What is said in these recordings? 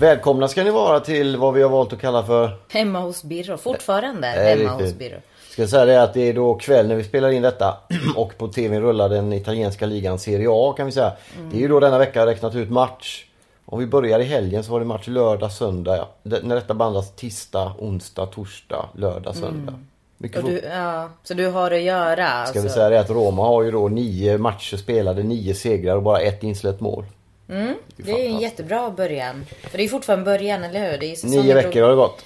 Välkomna ska ni vara till vad vi har valt att kalla för... Hemma hos Birro, fortfarande Eh, hemma riktigt. hos Birro. Ska säga det att det är då kväll när vi spelar in detta och på tv rullar den italienska ligan Serie A kan vi säga. Det är ju då denna vecka räknat ut match. Om vi börjar i helgen så var det match lördag, söndag. Ja. Det, när detta bandas tisdag, onsdag, torsdag, lördag, söndag. Mycket Och fotboll. du, ja, så du har att göra Ska vi alltså. säga det att Roma har ju då nio matcher spelade, nio segrar och bara ett insläppt mål. Det är ju en jättebra början. För det är ju fortfarande början, eller hur? Det är Nio veckor har det gått.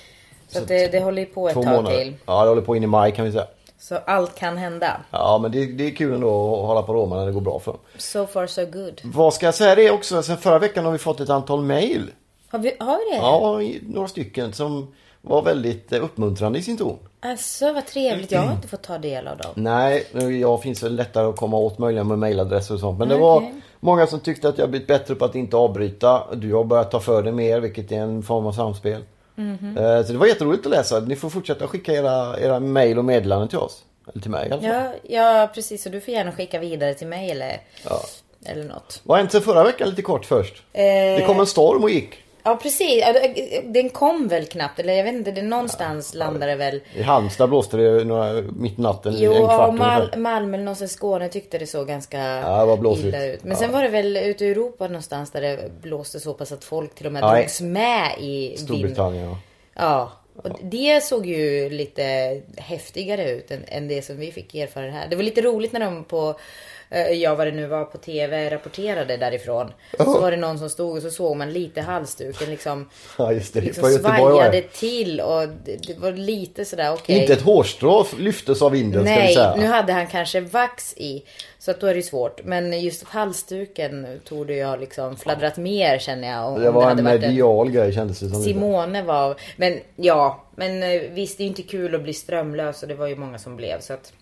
Så att det, det håller ju på ett tag månader. till. Ja, det håller på in i maj kan vi säga. Så allt kan hända. Ja, men det, det är kul ändå att hålla på Roma när det går bra för dem. So far so good. Vad ska jag säga det också? Sen förra veckan har vi fått ett antal mail. Har vi, har vi det? Ja, några stycken som var väldigt eh, uppmuntrande i sin ton. Alltså vad trevligt. Jag har inte fått ta del av dem. Nej, jag finns väl lättare att komma åt möjligen med mailadresser och sånt. Men det var Okej. Många som tyckte att jag blivit bättre på att inte avbryta. Du har börjat ta för dig mer, vilket är en form av samspel. Mhm. Eh, Så det var jätteroligt att läsa. Ni får fortsätta skicka era, era mail och meddelanden till oss. Eller till mig i alla fall. Ja, ja precis. Så du får gärna skicka vidare till mig eller, Ja. eller något. Vad sen förra veckan lite kort först? Eh, Det kom en storm och gick. Ja precis. Ja, det- Den kom väl knappt. Eller jag vet inte. Det någonstans landade väl. I Halmstad blåste det några, mitt natten Jo, en kvart ja, ungefär. Mal- Malmö eller någonstans i Skåne tyckte det såg ganska det var illa ut. Men Ja. sen var det väl ute i Europa någonstans där det blåste så pass att folk till och med Ja, drogs med i vind. Storbritannien ja. Ja. Och det såg ju lite häftigare ut än, än det som vi fick erfara här. Det var lite roligt när de på, ja vad det nu var, på TV rapporterade därifrån. Så var det någon som stod och så såg man lite halsduken liksom, Ja just det, liksom svajade det. till och det, det var lite sådär okej. Inte ett hårstrå lyftes av vinden ska vi Nej, säga. nu hade han kanske vax i. Så att då är det svårt. Men just halsduken tog det jag liksom fladdrat mer känner jag. Det var hade en medial grej kändes det som. Simone var... Men ja, men eh, visst det är ju inte kul att bli strömlös och det var ju många som blev. Så att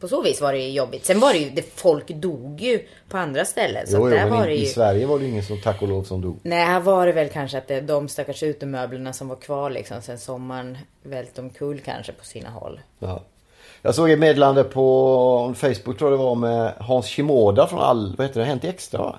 på så vis var det ju jobbigt. Sen var det ju, det, folk dog ju på andra ställen. Så Jo, jo, där men var i, det i ju... Sverige var det ingen som tack och lov som dog. Nej, här var det väl kanske att det, de stackars utemöblerna som var kvar liksom sen sommaren välte omkull kanske på sina håll. Ja. Jag såg ett meddelande på Facebook tror jag det var med Hans Shimoda från all, vad heter det, Hänt Extra va?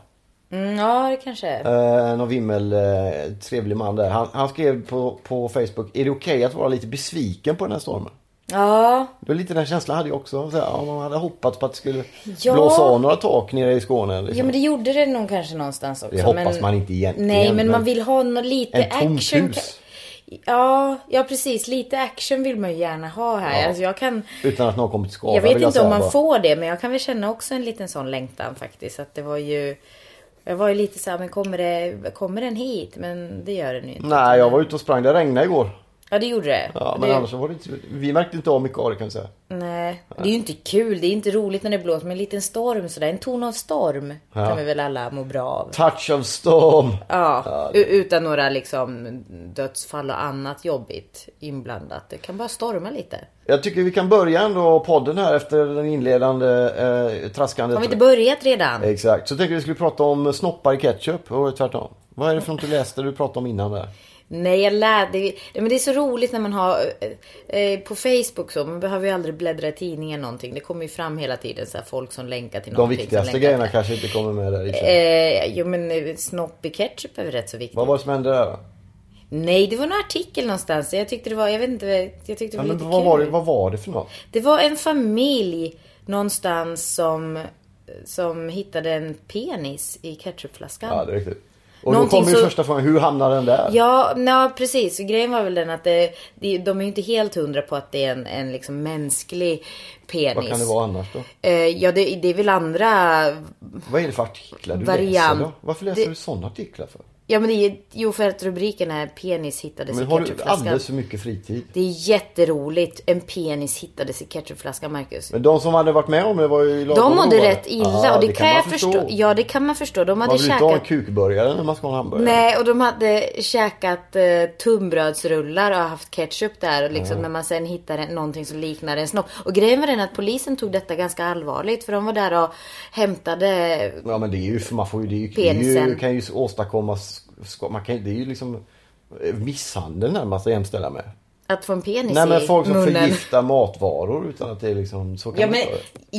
Mm, ja, det kanske. Eh, någon vimmel, eh, trevlig man där. Han, han skrev på, på Facebook, är det okej att vara lite besviken på den här stormen? Ja, Det var lite den känslan hade jag också. Så här, ja, man hade hoppats på att det skulle Ja. blåsa av några tak nere i Skåne. Liksom. Ja men det gjorde det nog kanske någonstans också. Det hoppas men... man inte egentligen, Nej men, men- man vill ha något lite En action. hus. Ja, ja precis. Lite action vill man ju gärna ha här. Ja. Alltså jag kan... Utan att någon kommer till skada Jag vet vill inte om man bara. får det men jag kan väl känna också en liten sån längtan faktiskt. Att det var ju... Jag var ju lite så här, men kommer, det, kommer den hit? Men det gör den ju inte. Nej, jag var ute och sprang. Det regnade igår. Ja det gjorde det. Ja, men det... annars var det inte... Vi märkte inte av mycket av det kan vi säga. Nej, det är ju inte kul. Det är inte roligt när det blåser. Men en liten storm sådär. En ton av storm Ja. kan vi väl alla må bra av. Touch of storm. Ja, u- utan några liksom dödsfall och annat jobbigt inblandat. Det kan bara storma lite. Jag tycker vi kan börja ändå podden här efter den inledande eh, traskandet. Har vi inte börjat redan? Exakt. Så tänkte vi skulle prata om snoppar i ketchup och tvärtom. Vad är det för något du läste du pratade om innan där? Nej, jag lärde det, men det är så roligt när man har eh, eh, på Facebook så. Man behöver ju aldrig bläddra i tidningen någonting. Det kommer ju fram hela tiden så här, folk som länkar till De någonting. viktigaste som länkar grejerna till- kanske inte kommer med där i. Eh, jo men eh, snopp i ketchup är väl rätt så viktigt. Vad var det som hände där då? Nej, det var en artikel någonstans. Jag tyckte det var, jag vet inte, jag tyckte det Ja, var men lite vad, kul. var det, vad var det för något? Det var en familj någonstans som, som hittade en penis i ketchupflaskan. Ja, det är riktigt. Och Någonting då kommer ju så- första frågan, hur hamnade den där? Ja, ja precis. Grejen var väl den att det, de är ju inte helt hundra på att det är en, en liksom mänsklig penis. Vad kan det vara annars då? Eh, ja, det, det är väl andra... Vad är det för artiklar du Variant. läser då? Varför läser Det- du sådana artiklar för? Ja men det är jo för att rubriken är penis hittades Men i har du ketchupflaskan. alldeles för mycket fritid? Det är jätteroligt. En penis hittades i ketchupflaskan Marcus. Men de som hade varit med om det var ju De mådde rätt illa Ja, och det, kan, man jag förstå. Ja det kan man förstå. De Man hade vill inte ha en käkat... kukburgare när man ska ha en hamburgare. Nej och de hade käkat eh, tunnbrödsrullar och haft ketchup där. Och liksom, När man sen hittade någonting som liknar en snopp. Och grejen var den att polisen tog detta ganska allvarligt. För de var där och hämtade Ja men det är ju, man får ju, det är ju, det är ju Penisen. kan ju åstadkomma, ska- man kan, det är ju liksom eh, misshandel närmast att jämställa med. att få en penis Nej men folk som munnen. förgiftar matvaror utan att det är liksom, så kan Ja men,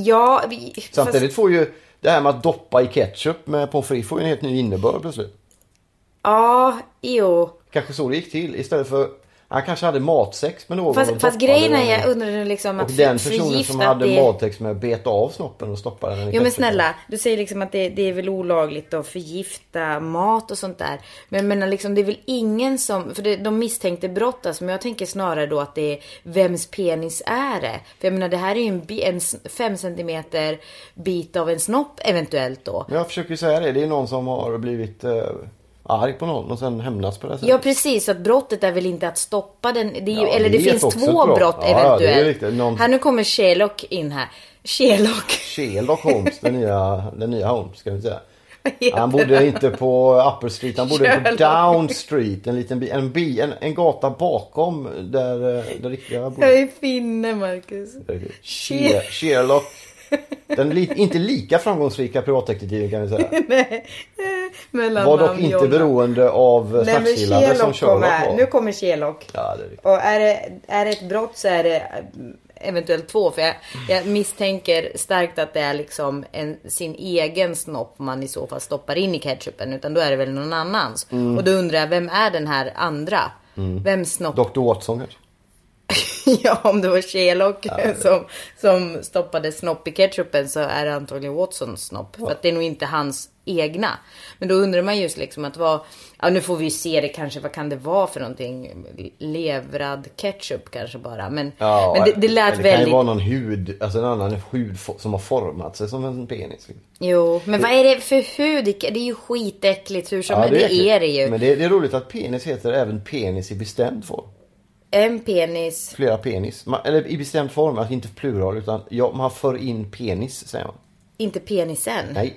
ja. Vi, fast, Samtidigt får ju det här med att doppa i ketchup med pommes frites får ju en helt ny innebörd plötsligt. ja, jo. Kanske så det gick till istället för Han kanske hade matsex med någon och Fast, fast grejen är, den. jag undrar liksom Och att den för- personen som hade det... matsex med bet av snoppen och stoppade den i Jo men snälla, du säger liksom att det, det är väl olagligt att förgifta mat och sånt där. Men jag menar liksom, det är väl ingen som, för det, de misstänkte brott alltså, men jag tänker snarare då att det är, vems penis är det? För jag menar det här är ju en, en s- fem centimeter bit av en snopp eventuellt då. Men jag försöker ju säga det. Det är någon som har blivit eh, arg på någon och sen hämnas på det sättet. Ja precis, så att brottet är väl inte att stoppa den. Det är ju, Ja, eller det, det finns två brott. brott, Ja, ja, eventuellt. riktigt. Någon- Här nu kommer Sherlock in här. Sherlock. Sherlock Holmes, den nya, den nya Holmes ska vi säga. Han bodde inte på Upper Street, han bodde på Sherlock. Down Street. En liten bi, en, bi, en, en gata bakom där, eh, där Jag bodde. är finne Marcus. Sher, Sherlock. Den li, inte lika framgångsrika privatdetektiven kan vi säga. Nej. Mellannamn Var dock inte beroende av smärtstillande som Sherlock var. Nu kommer Sherlock. Ja, det är riktigt. Och är det, är det ett brott så är det eh, eventuellt två. För jag, jag misstänker starkt att det är liksom en, sin egen snopp man i så fall stoppar in i ketchupen. Utan då är det väl någon annans. Mm. Och då undrar jag, vem är den här andra? Vems snopp? Dr Watson kanske? ja, om det var Sherlock som, som stoppade snopp i ketchupen så är det antagligen Watsons snopp. För att det är nog inte hans egna. Men då undrar man just liksom att vad, ja nu får vi ju se det kanske, vad kan det vara för någonting? Levrad ketchup kanske bara. Men, Ja, men det, det lät det kan väldigt, ju vara någon hud, alltså en annan hud som har format sig som en penis. jo, men vad är det för hud? Det är ju skitäckligt hur som Ja, helst. det, äckligt. är det ju. Men det, det är roligt att penis heter även penis i bestämd form. En penis. Flera penis. Man, eller i bestämd form, alltså inte plural utan ja, man för in penis säger man. Inte penisen. Nej.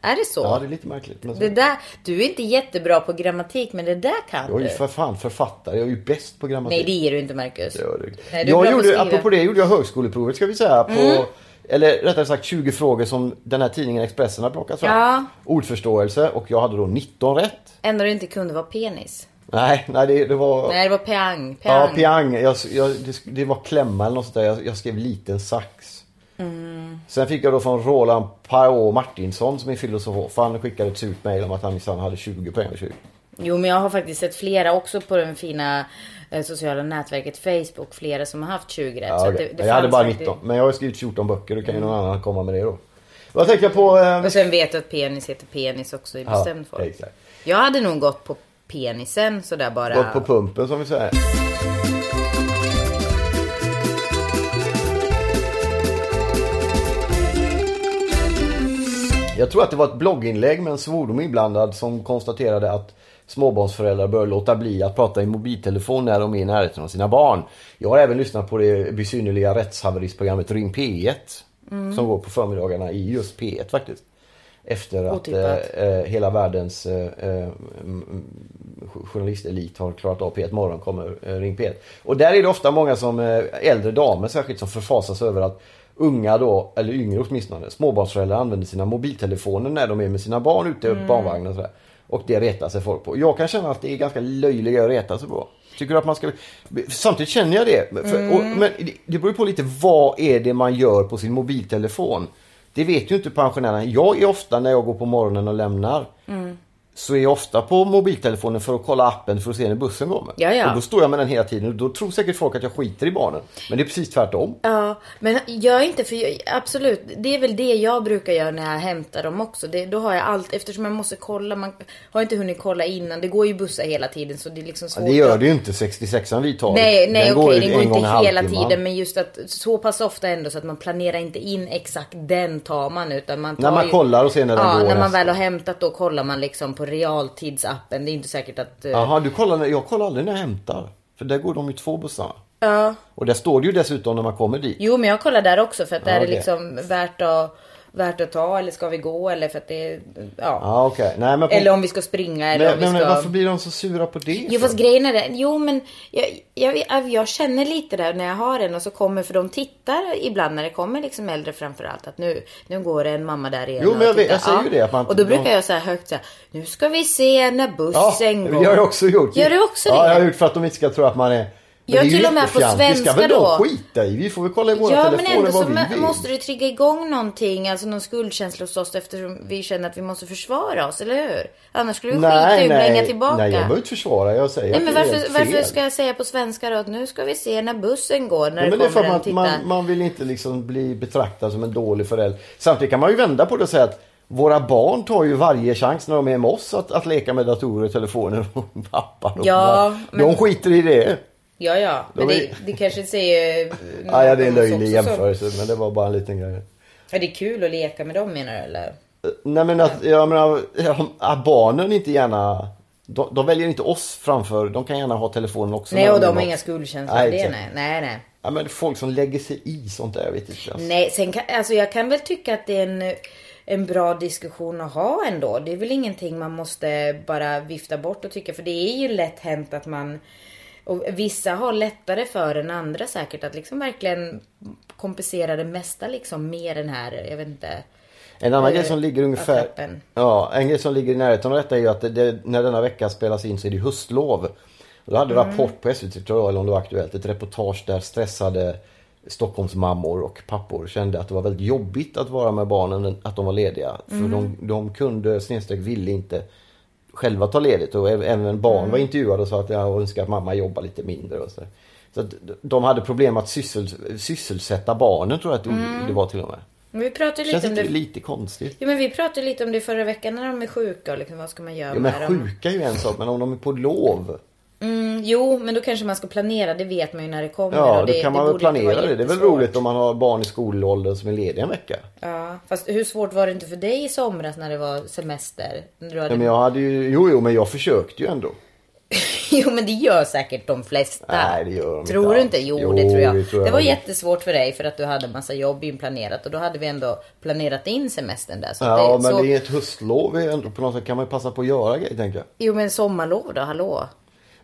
Är det så? Ja, det är lite märkligt. Men så. Det där, du är inte jättebra på grammatik men det där kan Jag är du. ju för fan författare, jag är ju bäst på grammatik. Nej det är du inte Marcus. Det- Nej, du är jag gjorde, apropå det gjorde jag högskoleprovet ska vi säga. På, Mm. Eller rättare sagt 20 frågor som den här tidningen Expressen har plockat fram. Ja. Ordförståelse och jag hade då 19 rätt. Enda du inte kunde var penis. Nej, nej det, det var... Nej det var peang. Ja, peang. piang. Jag, jag, det, det var klämma eller något sånt där. Jag, jag skrev liten sax. Mm. Sen fick jag då från Roland Pao Martinsson som är filosof. Han skickade ett surt mejl om att han minsann hade 20 poäng av 20. Jo men jag har faktiskt sett flera också på den fina eh, sociala nätverket Facebook. Flera som har haft 20 rätt. Ja, det jag hade bara faktiskt- 19. Men jag har skrivit 14 böcker. Då kan ju någon annan komma med det då. Vad tänkte jag på? Eh, Och sen vet du att penis heter penis också i bestämd form. exakt. Jag hade nog gått på penisen sådär bara. Gått på pumpen som vi säger. Jag tror att det var ett blogginlägg med en svordom inblandad som konstaterade att småbarnsföräldrar bör låta bli att prata i mobiltelefon när de är i närheten av sina barn. Jag har även lyssnat på det besynnerliga rättshaveristprogrammet Ring P1 som går på förmiddagarna i just P1 faktiskt. Efter att eh, eh, hela världens eh, eh, journalistelit har klarat av P1 Morgon kommer eh, Ring P1. Och där är det ofta många som eh, äldre damer särskilt som förfasas över att unga då, eller yngre åtminstone, småbarnsföräldrar använder sina mobiltelefoner när de är med sina barn ute Mm. barnvagnen och sådär. Och det retar sig folk på. Jag kan känna att det är ganska löjliga att reta sig på. Tycker du att man ska... Samtidigt känner jag det. För, Mm. och, men det- det beror ju på lite vad är det man gör på sin mobiltelefon. Det vet ju inte pensionärerna. Jag är ofta när jag går på morgonen och lämnar Mm så är jag ofta på mobiltelefonen för att kolla appen för att se när bussen kommer. Ja, ja. Och då står jag med den hela tiden och då tror säkert folk att jag skiter i barnen. Men det är precis tvärtom. Ja, men gör inte för jag, absolut. Det är väl det jag brukar göra när jag hämtar dem också. Det, då har jag allt eftersom jag måste kolla. Man har inte hunnit kolla innan. Det går ju bussar hela tiden så det är liksom svårt. Det gör det ju inte 66an vi tar. Nej, nej Den okej, ju den en går inte hela tiden. Men just att så pass ofta ändå så att man planerar inte in exakt den tar man. Utan man tar När man ju, kollar och ser när den ja, går när man nästa. väl har hämtat då kollar man liksom på på realtidsappen. Det är inte säkert att... eh, Jaha, du kollar, när- jag kollar aldrig när jag hämtar. För där går de ju två bussarna. Ja. Och där står det ju dessutom när man kommer dit. Jo, men jag kollar där också för att det Ja, är okej. liksom värt att, värt att ta eller ska vi gå eller för att det. Ja. Ja okej. Nej men, på, Eller om vi ska springa eller men, om vi men, ska... varför blir de så sura på det? Jo för? fast grejen är det, jo men jag, jag, jag, känner lite där när jag har en och så kommer, för de tittar ibland när det kommer liksom äldre framförallt att nu, nu går det en mamma där igen Jo, men jag vet- jag säger ju det, att man- Och då brukar de- jag säga högt så här, nu ska vi se när Ja, bussen det går. har jag också gjort. Gör du också Ja, det? jag har gjort för att de inte ska tro att man är... Men Ja, det är ju till och med på jättefjantigt. Det ska väl svenska de då. skita i. Vi får väl kolla i våra Ja men telefoner ändå så vad vi må- vill. måste du trigga igång någonting, alltså någon skuldkänsla hos oss eftersom vi känner att vi måste försvara oss, eller hur? Annars skulle vi skita i och blänga tillbaka. Nej, jag behöver inte försvara. Jag säger Nej att men det varför, helt varför fel. ska jag säga på svenska då att nu ska vi se när bussen går när Ja, men det det är för kommer att man, man, man vill inte liksom bli betraktad som en dålig förälder. Samtidigt kan man ju vända på det och säga att våra barn tar ju varje chans när de är med oss att, att leka med datorer och telefoner och pappa. Ja, mamma. men- De skiter i det. Ja ja, men De det, är- det kanske säger... Ja, ja, det är en löjlig jämförelse men det var bara en liten grej. Är det kul att leka med dem menar du eller? Nej men att, jag menar, att barnen inte gärna de, de väljer inte oss framför, de kan gärna ha telefonen också. Nej och de har inga skuldkänslor Nej, det nej. Nej nej. Ja men folk som lägger sig i sånt där, jag vet inte. Alltså. Nej, sen kan, alltså jag kan väl tycka att det är en, en bra diskussion att ha ändå. Det är väl ingenting man måste bara vifta bort och tycka. För det är ju lätt hänt att man... Och vissa har lättare för än andra säkert att liksom verkligen kompensera det mesta liksom med den här, jag vet inte. En annan Eh, grej som ligger ungefär... Ja, en grej som ligger i närheten av detta är ju att det, det, när denna vecka spelas in så är det höstlov. Och då hade Mm. Rapport på SVT tror jag, eller om det var Aktuellt, ett reportage där stressade Stockholmsmammor och pappor kände att det var väldigt jobbigt att vara med barnen, att de var lediga. För Mm. de, de kunde, snedstreck ville inte själva ta ledigt och även barn Mm. var intervjuade och sa att jag önskar att mamma jobbar lite mindre och så. Så de hade problem att syssel, sysselsätta barnen tror jag att det- det var till och med. Men vi pratade Känns Mm. lite om inte det. lite konstigt? Jo men vi pratade lite om det förra veckan när de är sjuka och liksom vad ska man göra Ja, men med dem? sjuka är ju en sak, men om de är på lov. Mm, jo, men då kanske man ska planera. Det vet man ju när det kommer. Ja, och då det, kan man det väl planera det. Det är väl roligt om man har barn i skolåldern som är lediga en vecka. Ja, fast hur svårt var det inte för dig i somras när det var semester? När hade... Men jag hade ju, jo, jo, men jag försökte ju ändå. jo, men det gör säkert de flesta. Nej, det gör de Tror inte du inte? Jo, Jo, det tror jag. det Det, tror jag var nog. jättesvårt för dig för att du hade massa jobb inplanerat och då hade vi ändå planerat in semestern där. Så Ja, det, men så... det är ett höstlov ändå på något sätt kan man ju passa på att göra grejer, tänker jag. Jo, men sommarlov då? Hallå?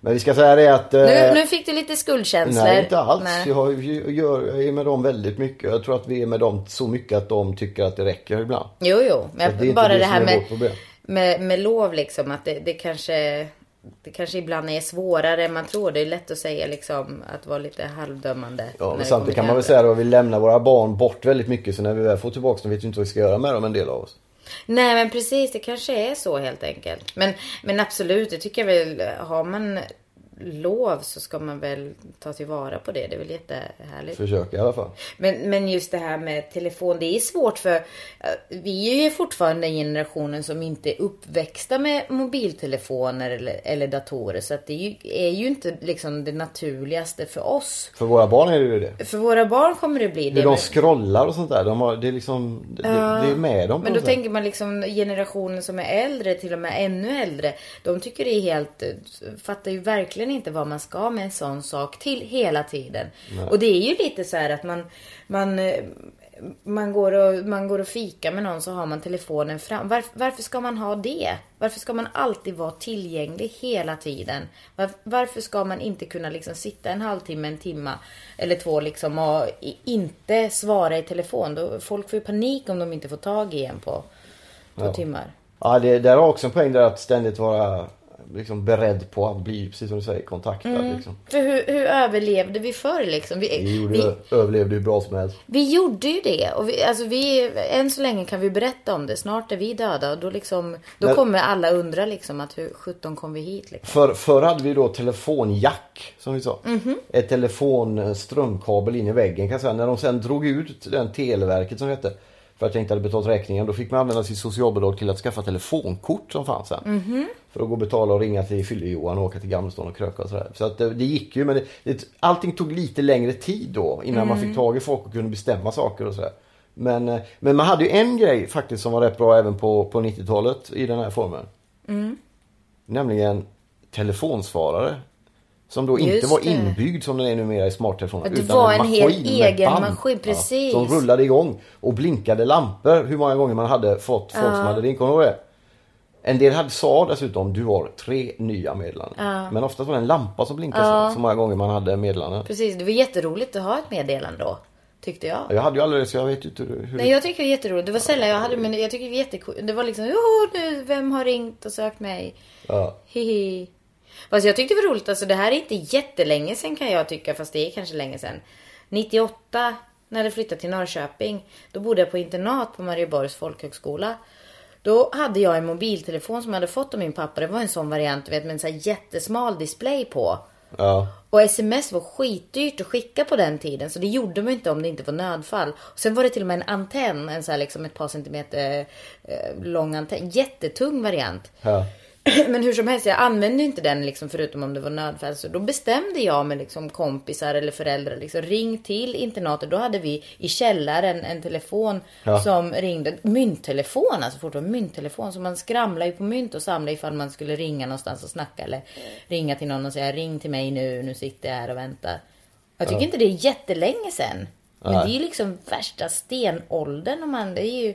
Men vi ska säga det att... Nu, eh, nu fick du lite skuldkänslor. Nej, inte alls. Nej. Jag, gör, jag är med dem väldigt mycket. Jag tror att vi är med dem så mycket att de tycker att det räcker ibland. Jo, jo. Det Men inte bara det det här är med, med, med lov liksom. Att det, det kanske... Det kanske ibland är svårare än man tror. Det är lätt att säga liksom att vara lite halvdömande. Ja, men det samtidigt kan man väl säga att vi lämnar våra barn bort väldigt mycket. Så när vi väl får tillbaka dem vet vi inte vad vi ska göra med dem en del av oss. Nej men precis, det kanske är så helt enkelt. Men, men absolut, det tycker jag väl. Har man lov så ska man väl ta tillvara på det. Det är väl jättehärligt. Försöka i alla fall. Men, men just det här med telefon, det är svårt för eh, vi är ju fortfarande den generationen som inte är uppväxta med mobiltelefoner eller, eller datorer. Så att det är ju, är ju inte liksom det naturligaste för oss. För våra barn är det ju det. För våra barn kommer det bli det. Hur de scrollar och sånt där. De har, det är liksom, det, det är med dem Men då tänker man liksom generationen som är äldre, till och med ännu äldre. De tycker det är helt, fattar ju verkligen inte vad man ska med en sån sak till hela tiden. Och det är ju lite så här att man, man, eh, man, går och, man går och fika med någon så har man telefonen fram. Var, varför ska man ha det? Varför ska man alltid vara tillgänglig hela tiden? Var, varför ska man inte kunna liksom sitta en halvtimme, en timme eller två liksom och inte svara i telefon? Då, folk får ju panik om de inte får tag i en på, på timmar. Ja, det, där har också en poäng där att ständigt vara liksom beredd på att bli, precis som du säger, kontaktad. Mm. Liksom. För hur, hur överlevde vi förr liksom? Vi, Vi, gjorde, vi, överlevde hur bra som helst. vi gjorde ju det. Och vi, alltså vi, än så länge kan vi berätta om det. Snart är vi döda och då, liksom, då Men- kommer alla undra liksom att hur sjutton kom vi hit? Liksom. För, förr hade vi då telefonjack, som vi sa. Mhm. Ett telefonströmkabel in i väggen kan jag säga. När de sen drog ut den Televerket som hette. För att jag inte hade betalt räkningen. Då fick man använda sitt socialbidrag till att skaffa telefonkort som fanns sen. Mhm. För att gå och betala och ringa till Fylle-Johan och åka till Gamlestan och kröka och sådär. Så att det, det gick ju men det, det, allting tog lite längre tid då innan man Mm. fick tag i folk och kunde bestämma saker och sådär. Men, eh, men man hade ju en grej faktiskt som var rätt bra även på, på 90-talet i den här formen. Mm. Nämligen telefonsvarare. Som då inte Just var inbyggd som den är numera i smarttelefoner. Ja, det utan var en hel maskin med egen band. maskin, precis. som rullade igång och blinkade lampor. Hur många gånger man hade fått folk som hade ringt. Kommer du det? En del hade, sa dessutom du har tre nya meddelanden. Men oftast var det en lampa som blinkade så, så många gånger man hade meddelanden. Precis, det var jätteroligt att ha ett meddelande då. Tyckte jag. Jag hade ju aldrig så jag vet inte hur... hur... Nej jag tycker det är jätteroligt. Det var sällan jag hade men jag tycker det var jättekul. Det var liksom, jo nu, vem har ringt och sökt mig? Ja. Hihi. Fast jag tyckte det var roligt, alltså det här är inte jättelänge sen kan jag tycka, fast det är kanske länge sen. 98, när jag flyttade till Norrköping, då bodde jag på internat på Marieborgs folkhögskola. Då hade jag en mobiltelefon som jag hade fått av min pappa. Det var en sån variant, vet, med en sån här jättesmal display på. Ja. Och sms var skitdyrt att skicka på den tiden. Så det gjorde man inte om det inte var nödfall. Och sen var det till och med en antenn. En så här liksom ett par centimeter eh, lång antenn. Jättetung variant. Ja. Men hur som helst, jag använde inte den liksom förutom om det var nödfall. Så då bestämde jag med liksom kompisar eller föräldrar liksom ring till internatet. Då hade vi i källaren en telefon Ja. som ringde. Mynttelefon alltså fortfarande mynttelefon. Så man skramlade ju på mynt och samlade ifall man skulle ringa någonstans och snacka. Eller ringa till någon och säga ring till mig nu, nu sitter jag här och väntar. Jag tycker inte det är jättelänge sen. Men det är ju liksom värsta stenåldern om man, det är ju...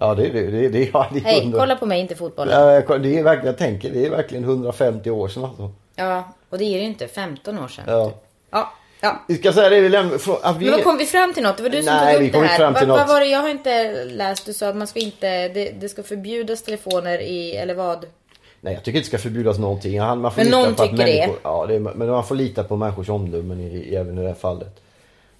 Ja, det är det. det, det, ja, det Hej, 100 kolla på mig, inte fotbollen. Ja, jag- det är verkligen, jag tänker, det är verkligen 150 år sedan alltså. Ja, och det är ju inte 15 år sedan. Ja. typ. Ja. ja. Vi ska säga det, vi lämnar... vi, Men vad kom vi fram till något? Det var du som Nej, tog upp det här. fram till vad, vad något. var det? Jag har inte läst. Du sa att man ska inte, det, det ska förbjudas telefoner i, eller vad? Nej, jag tycker inte det ska förbjudas någonting. Man får Men lita någon på tycker det. Ja, det är, men man får lita på människors omdömen i, även i det här fallet.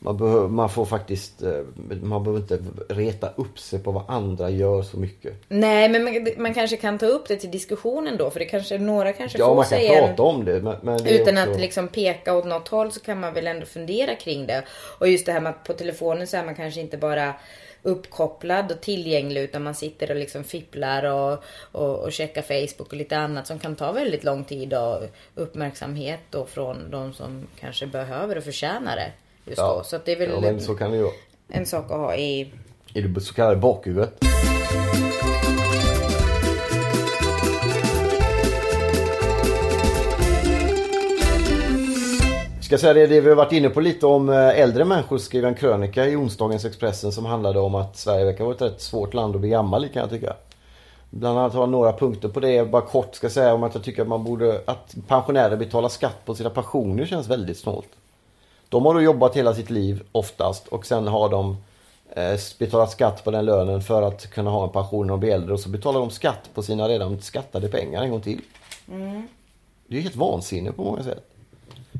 Man, behöver, man får faktiskt, eh, man behöver inte reta upp sig på vad andra gör så mycket. Nej, men man, man kanske kan ta upp det till diskussionen då. För det kanske, några kanske Ja, får man kan säga prata om det. Men, men det Utan också, att liksom peka åt något håll så kan man väl ändå fundera kring det. Och just det här med att på telefonen så är man kanske inte bara uppkopplad och tillgänglig utan man sitter och liksom fipplar och, och, och checkar Facebook och lite annat som kan ta väldigt lång tid och uppmärksamhet då från de som kanske behöver och förtjänar det just Ja. då. Så det är väl Ja, men så kan det ju vara. en sak att ha i... I det så kallade bakhuvudet. Ska säga det, det vi har varit inne på lite om eh, äldre människor skrev en krönika i onsdagens Expressen som handlade om att Sverige verkar vara ett rätt svårt land att bli gammal i kan jag tycka. Bland annat har jag några punkter på det. Bara kort ska säga om att jag tycker att man borde, att pensionärer betalar skatt på sina pensioner känns väldigt snålt. De har då jobbat hela sitt liv oftast och sen har de eh, betalat skatt på den lönen för att kunna ha en pension när de blir äldre och så betalar de skatt på sina redan skattade pengar en gång till. Det är helt vansinne på många sätt.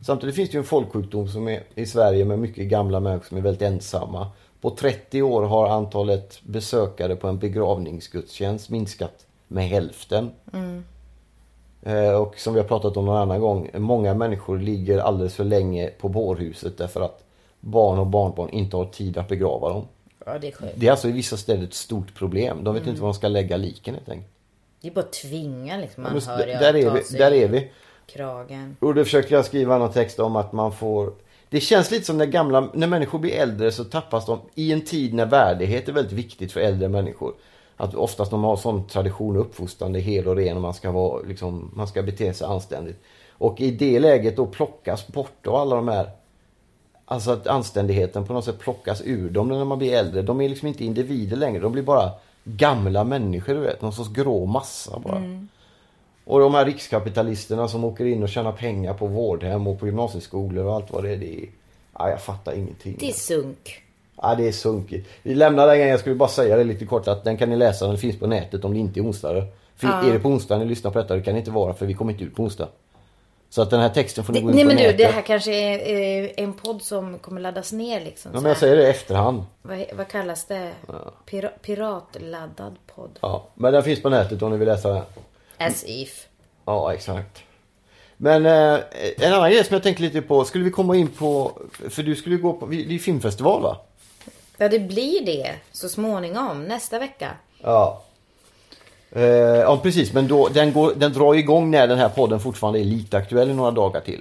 Samtidigt finns det ju en folksjukdom som är i Sverige med mycket gamla människor som är väldigt ensamma. På 30 år har antalet besökare på en begravningsgudstjänst minskat med hälften. Eh, Och som vi har pratat om någon annan gång, många människor ligger alldeles för länge på bårhuset därför att barn och barnbarn inte har tid att begrava dem. Ja, det är. Det är alltså i vissa städer ett stort problem. De vet inte var de ska lägga liken helt enkelt. Det är bara att tvinga liksom Ja, men anhöriga där, är vi, där är vi. kragen. Och då försökte jag skriva någon text om att man får Det känns lite som när gamla, när människor blir äldre så tappas de i en tid när värdighet är väldigt viktigt för äldre människor. Att oftast de har sån tradition och uppfostran, det är hel och ren och man ska vara liksom, man ska bete sig anständigt. Och i det läget då plockas bort och alla de här Alltså att anständigheten på något sätt plockas ur dem när man blir äldre. De är liksom inte individer längre. De blir bara gamla människor, du vet. Någon sorts grå massa bara. Och de här rikskapitalisterna som åker in och tjänar pengar på vårdhem och på gymnasieskolor och allt vad det är. Det är ja, jag fattar ingenting. Det är sunk. Ja, det är sunkigt. Vi lämnar den grejen. Jag skulle bara säga det lite kort att den kan ni läsa. Den finns på nätet om det inte är onsdag. För Är det på onsdag ni lyssnar på detta, det kan det inte vara för vi kommer inte ut på onsdag. Så att den här texten får ni Det, gå in nej på men du, nätet. det här kanske är eh, en podd som kommer laddas ner liksom. Ja, men jag säger det i efterhand. vad, vad kallas det? Pira, piratladdad podd. Ja, men den finns på nätet om ni vill läsa den. As if. Ja, exakt. Men eh, en annan grej som jag tänkte lite på. Skulle vi komma in på, för du skulle gå på, det är filmfestival va? Ja, det blir det så småningom. Nästa vecka. Ja. Eh, ja precis, men då, den, går, den drar igång när den här podden fortfarande är lite aktuell i några dagar till.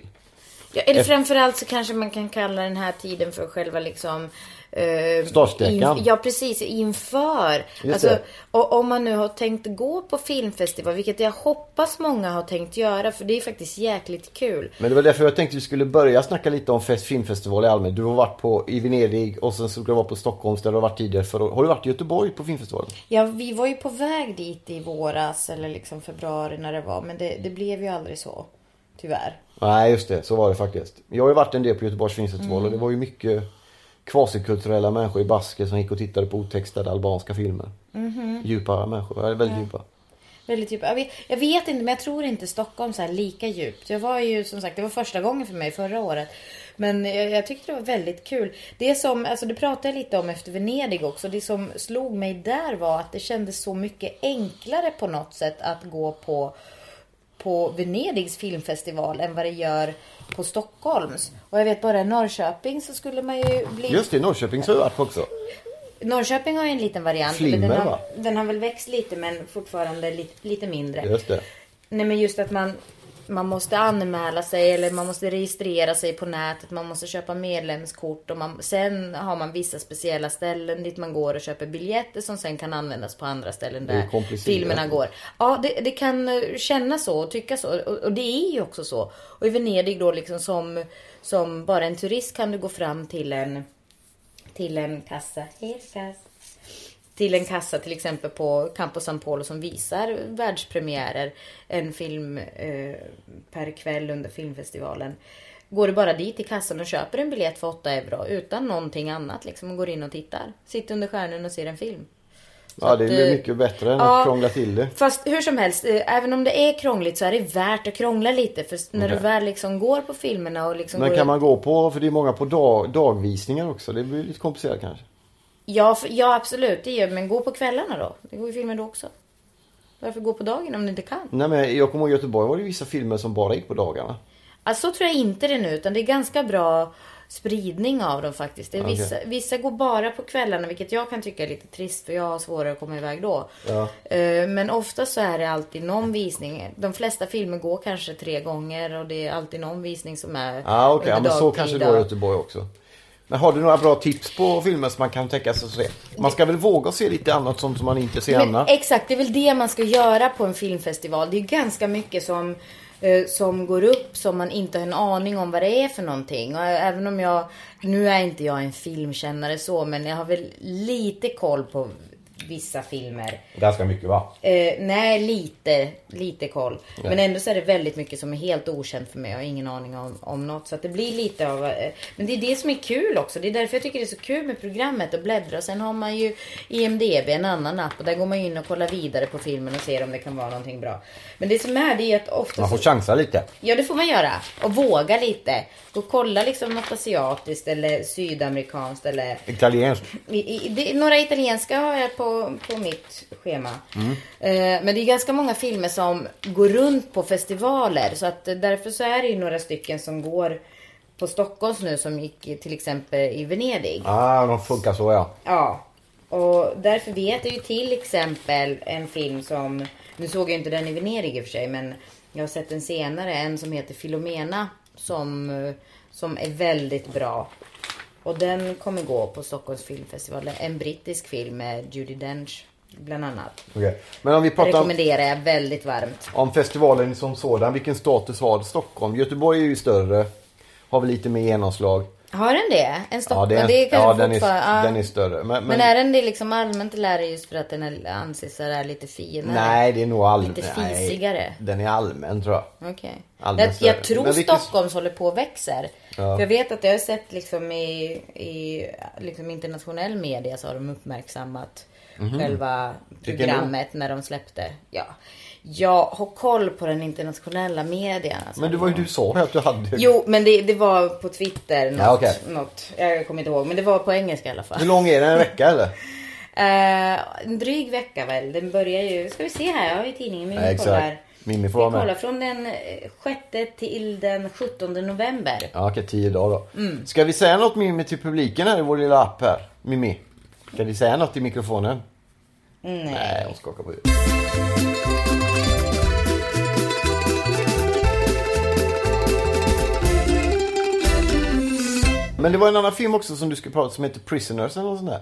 Ja, eller framförallt så kanske man kan kalla den här tiden för själva liksom eh, Startsträckan. Ja precis, inför. Alltså, och om man nu har tänkt gå på filmfestival, vilket jag hoppas många har tänkt göra, för det är faktiskt jäkligt kul. Men det var därför jag tänkte vi skulle börja snacka lite om fest, filmfestival i allmänhet. Du har varit på, i Venedig och sen ska du vara på Stockholm där du har varit tidigare. För, har du varit i Göteborg på filmfestivalen? Ja, vi var ju på väg dit i våras eller liksom februari när det var, men det, det blev ju aldrig så. Tyvärr. Nej just det, så var det faktiskt. Jag har ju varit en del på Göteborgs filmfestival Mm. och det var ju mycket kvasikulturella människor i Basker som gick och tittade på otextade albanska filmer. Mhm. Djupa människor, väldigt djupa. Väldigt djup. Jag vet, jag vet inte, men jag tror inte Stockholm så lika djupt. Jag var ju som sagt, det var första gången för mig förra året. Men jag, jag tyckte det var väldigt kul. Det som, alltså det pratade jag lite om efter Venedig också. Det som slog mig där var att det kändes så mycket enklare på något sätt att gå på på Venedigs filmfestival än vad det gör på Stockholms. Och jag vet bara i Norrköping så skulle man ju bli... Just det, Norrköping så har jag varit på också. Norrköping har ju en liten variant. Flimmer, den, har, va? den har väl växt lite men fortfarande lite, lite mindre. Just det. Nej men just att man, man måste anmäla sig eller man måste registrera sig på nätet. Man måste köpa medlemskort och man, sen har man vissa speciella ställen dit man går och köper biljetter som sen kan användas på andra ställen där filmerna går. Ja, det, det kan eh, kännas så och tycka så och, och det är ju också så. Och i Venedig då liksom som, som bara en turist kan du gå fram till en till en kassa. Kass. Till en kassa till exempel på Campo San Polo som visar världspremiärer. En film eh, per kväll under filmfestivalen. Går du bara dit till kassan och köper en biljett för 8 euro utan någonting annat liksom och går in och tittar. Sitter under stjärnan och ser en film. Så Ja, det blir eh, mycket bättre än ja. att krångla till det. Fast hur som helst, eh, även om det är krångligt så är det värt att krångla lite. För när du Okej. väl liksom går på filmerna och liksom Men kan man gå på, för det är många på dag, dagvisningar också. Det blir lite komplicerat kanske. Ja, för, ja absolut, det gör men gå på kvällarna då. Det går ju filmer då också. Varför gå på dagen om du inte kan? Nej men jag kommer ihåg i Göteborg var det vissa filmer som bara gick på dagarna. Alltså så tror jag inte det nu, utan det är ganska bra spridning av dem faktiskt. Det Okej. vissa, vissa går bara på kvällarna, vilket jag kan tycka är lite trist för jag har svårare att komma iväg då. Ja. Eh, Men ofta så är det alltid någon visning. De flesta filmer går kanske tre gånger och det är alltid någon visning som är Ja ah, ja, under men så kanske det var i Göteborg också. Men har du några bra tips på filmer som man kan tänka sig att se? Man ska väl våga se lite annat som, som man inte ser Men annat? exakt, det är väl det man ska göra på en filmfestival. Det är ganska mycket som, eh, som går upp som man inte har en aning om vad det är för någonting. Och även om jag, nu är inte jag en filmkännare så, men jag har väl lite koll på vissa filmer. Ganska mycket va? Eh, nej, lite, lite koll. Men ändå så är det väldigt mycket som är helt okänt för mig. Jag har ingen aning om, om något. Så att det blir lite av... Eh, men det är det som är kul också. Det är därför jag tycker det är så kul med programmet och bläddra. Sen har man ju IMDB, en annan app. Och där går man in och kollar vidare på filmen och ser om det kan vara någonting bra. Men det som är det är att ofta... Man får så- chansa lite. Ja, det får man göra. Och våga lite. Gå och kolla liksom något asiatiskt eller sydamerikanskt eller Italienskt. i, i, det, några italienska har jag på, på mitt schema. Mm. Eh, men det är ganska många filmer som går runt på festivaler. Så att eh, därför så är det ju några stycken som går på Stockholms nu som gick till exempel i Venedig. Ah, de funkar så ja. Ja. Och därför vet jag ju till exempel en film som, nu såg jag inte den i Venedig i och för sig, men jag har sett den senare, en som heter Filomena som, eh, som är väldigt bra. Och den kommer gå på Stockholms filmfestival. En brittisk film med Judi Dench bland annat. Okej. Men om vi pratar om, Rekommenderar jag väldigt varmt. om festivalen som sådan. Vilken status har Stockholm? Göteborg är ju större. Har väl lite mer genomslag. Har den det? En Stockholm? Ja, det är, det är ja den, är, ja. den är större. Men, men, Men är den det liksom allmänt eller är det just för att den är, anses sådär lite finare? Nej, det är nog allmänt. Lite fisigare? Den är allmän tror jag. Okej. Jag, större. jag tror Men vilken- Stockholms håller på och växer. Ja. Jag vet att jag har sett liksom i, i liksom internationell media så har de uppmärksammat själva Vilken programmet när de släppte. Ja. Jag har koll på den internationella medien. Alltså. Men det var ju du sa ju att du hade. Jo, men det, det var på Twitter. Något, Ja, okej. något, jag kommer inte ihåg. Men det var på engelska i alla fall. Hur lång är den? En vecka eller? Eh, en dryg vecka väl. Den börjar ju... Ska vi se här, jag har ju tidningen. Mimmi Ja, exakt. kollar. Mimmi får Vi vara med. kollar från den eh, 6 till den 17 november. Ja, okej. Tio dagar då. Mm. Ska vi säga något Mimmi till publiken här i vår lilla app här? Mimmi? Ska vi säga något i mikrofonen? Nej. Nej, hon skakar på huvudet. Men det var en annan film också som du skulle prata om som heter Prisoners eller något sånt där.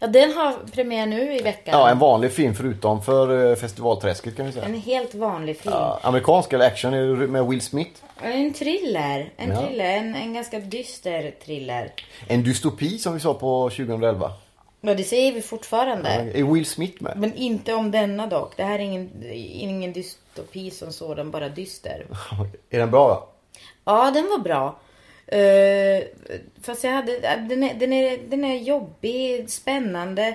Ja, den har premiär nu i veckan. Ja, en vanlig film förutom för eh, festivalträsket kan vi säga. En helt vanlig film. Ja, amerikansk eller action med Will Smith. En thriller. En Ja. thriller. En, en ganska dyster thriller. En dystopi som vi sa på 2011. Ja, det säger vi fortfarande. Är Will Smith med? Men inte om denna dock. Det här är ingen, ingen dystopi som sådan, bara dyster. Är den bra då? Ja, den var bra. Uh, fast jag hade, den är, den är, den är jobbig, spännande. Uh,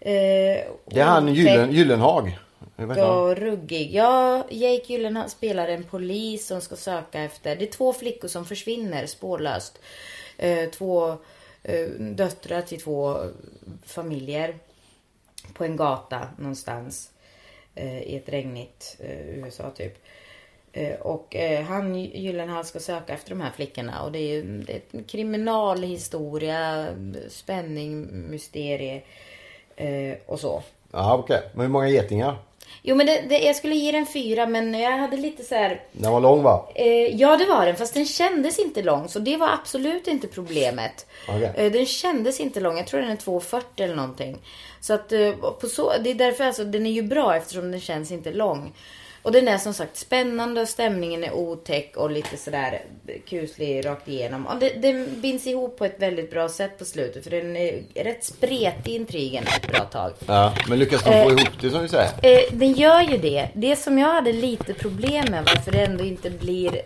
Det är han Gyllen, Gyllenhag. Och ruggig. Ja, Jake Gyllenhaal spelar en polis som ska söka efter... Det är två flickor som försvinner spårlöst. Eh, två eh, döttrar till två familjer. På en gata någonstans. Eh, I ett regnigt eh, USA typ. Eh, och eh, han Gyllenhaal ska söka efter de här flickorna. Och det är ju det är kriminalhistoria, spänning, mysterie eh, och så. Ja, okej. Men hur många getingar? Jo men det, det, jag skulle ge den fyra men jag hade lite så här. Den var lång va? Eh, ja det var den fast den kändes inte lång så det var absolut inte problemet. Okej. Eh, den kändes inte lång, jag tror den är 2,40 eller någonting. Så att eh, på så, det är därför alltså den är ju bra eftersom den känns inte lång. Och den är som sagt spännande och stämningen är otäck och lite sådär kuslig rakt igenom. Och det, den binds ihop på ett väldigt bra sätt på slutet för den är rätt spretig intrigen ett bra tag. Ja, men lyckas de få ihop det som du säger? Eh, den gör ju det. Det som jag hade lite problem med varför det ändå inte blir...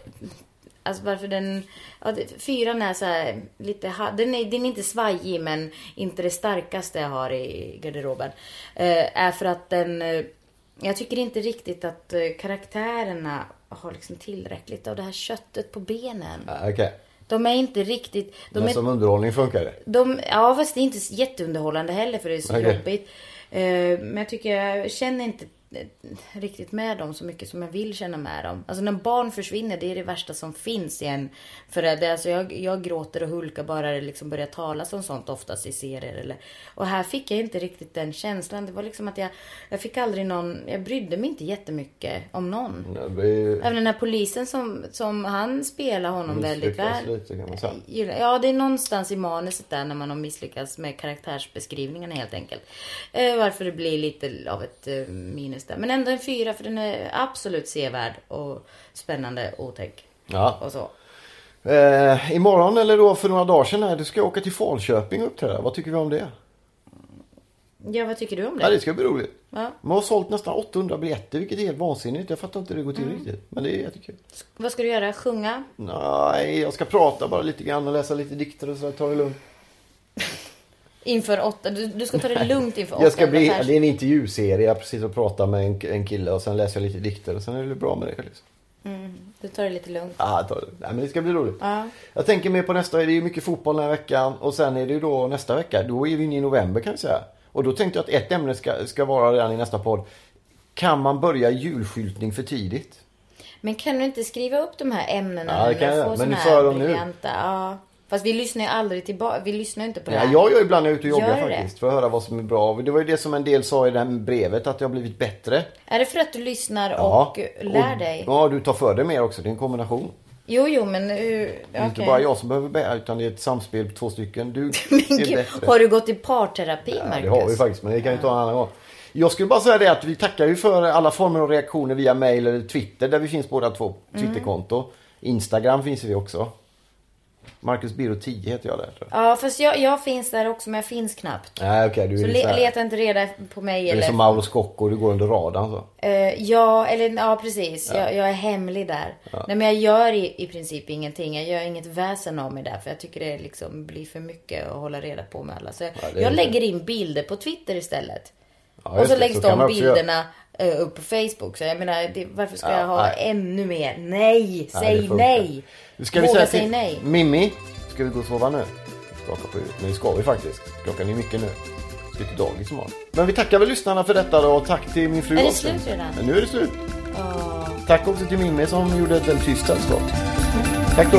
Alltså varför den... Ja, fyran är så här lite... Den är, den är inte svajig men inte det starkaste jag har i garderoben. Eh, är för att den... Jag tycker inte riktigt att eh, karaktärerna har liksom tillräckligt av det här köttet på benen. Ja, okej. De är inte riktigt... De Men är, som underhållning funkar det? de, ja fast det är inte jätteunderhållande heller för det är så Okej. jobbigt. Eh, men jag tycker jag känner inte riktigt med dem så mycket som jag vill känna med dem. Alltså när barn försvinner det är det värsta som finns i en förälder. Alltså jag, jag gråter och hulkar bara det liksom börjar talas om sånt oftast i serier eller. Och här fick jag inte riktigt den känslan. Det var liksom att jag, jag fick aldrig någon, jag brydde mig inte jättemycket om någon. Det är Även den här polisen som, som han spelar honom väldigt väl. lite kan man säga. Gillar- Ja, det är någonstans i manuset där när man har misslyckats med karaktärsbeskrivningarna helt enkelt. Eh, varför det blir lite av ett eh, minus där. Men ändå en fyra för den är absolut sevärd och spännande, otäck Ja. och så. Eh, imorgon eller då för några dagar sedan här, du ska åka till Falköping upp till det. Vad tycker vi om det? Ja, vad tycker du om det? Ja, det ska bli roligt. Ja. Man har sålt nästan 800 biljetter vilket är helt vansinnigt. Jag fattar inte hur det går till Mm. riktigt. Men det är jättekul. Vad ska du göra? Sjunga? Nej, jag ska prata bara lite grann och läsa lite dikter och så. Ta det lugnt. Inför åtta? Du, du ska ta det lugnt inför åtta? Jag ska bli, det är en intervjuserie. Jag precis och pratar med en, en kille och sen läser jag lite dikter och sen är det bra med det. Liksom. Du tar det lite lugnt. Ah, ta det. Nej, men det ska bli roligt. Ja. Jag tänker mer på nästa, det är ju mycket fotboll den här veckan och sen är det ju då nästa vecka, då är vi inne i november kan jag säga. Och då tänkte jag att ett ämne ska, ska vara redan i nästa podd. Kan man börja julskyltning för tidigt? Men kan du inte skriva upp de här ämnena Ja, det kan jag. Men nu sa jag dem nu. Ja. Fast vi lyssnar ju aldrig tillbaka. Vi lyssnar inte på det Ja, jag gör ibland när jag är ute och joggar det? faktiskt. För att höra vad som är bra. Det var ju det som en del sa i det här brevet, att jag har blivit bättre. Är det för att du lyssnar Ja. och lär Och- dig? Ja, du tar för dig mer också. Det är en kombination. Jo, jo, men hur... Det är inte bara jag som behöver bära utan det är ett samspel på två stycken. Du Men är bättre. har du gått i parterapi, Ja, Marcus? det har vi faktiskt, men det kan vi ta en annan gång. Jag skulle bara säga det att vi tackar ju för alla former av reaktioner via mail eller Twitter där vi finns båda två. Mm. Twitterkonto. Instagram finns vi också. Marcus Biro 10 heter jag där. tror jag. Ja, fast jag, jag finns där också, men jag finns knappt. Nej okej, du är Så le, så här- leta inte reda på mig Du är som Mauro Scocco, du går under radarn så. Eh, ja, eller ja precis. Jag, jag är hemlig där. Nej men jag gör i, i princip ingenting. Jag gör inget väsen av mig där. För jag tycker det liksom blir för mycket att hålla reda på med alla. Så jag, är jag lägger in bilder på Twitter istället. Ja, och så läggs så de bilderna upp på Facebook. Så jag menar, det, varför ska Ja, jag ha nej. ännu mer? Nej, säg nej. Nu ska vi Våga säga nej. Mimmi, ska vi gå och sova nu? Skaka på huvudet. Men det ska vi faktiskt. Klockan är mycket nu. Ska till dagis imorgon. Men vi tackar väl lyssnarna för detta då och tack till min fru Är det också. slut redan? Men nu är det slut. Åh. Tack också till Mimmi som gjorde ett väldigt tyst sällskap. Tack då.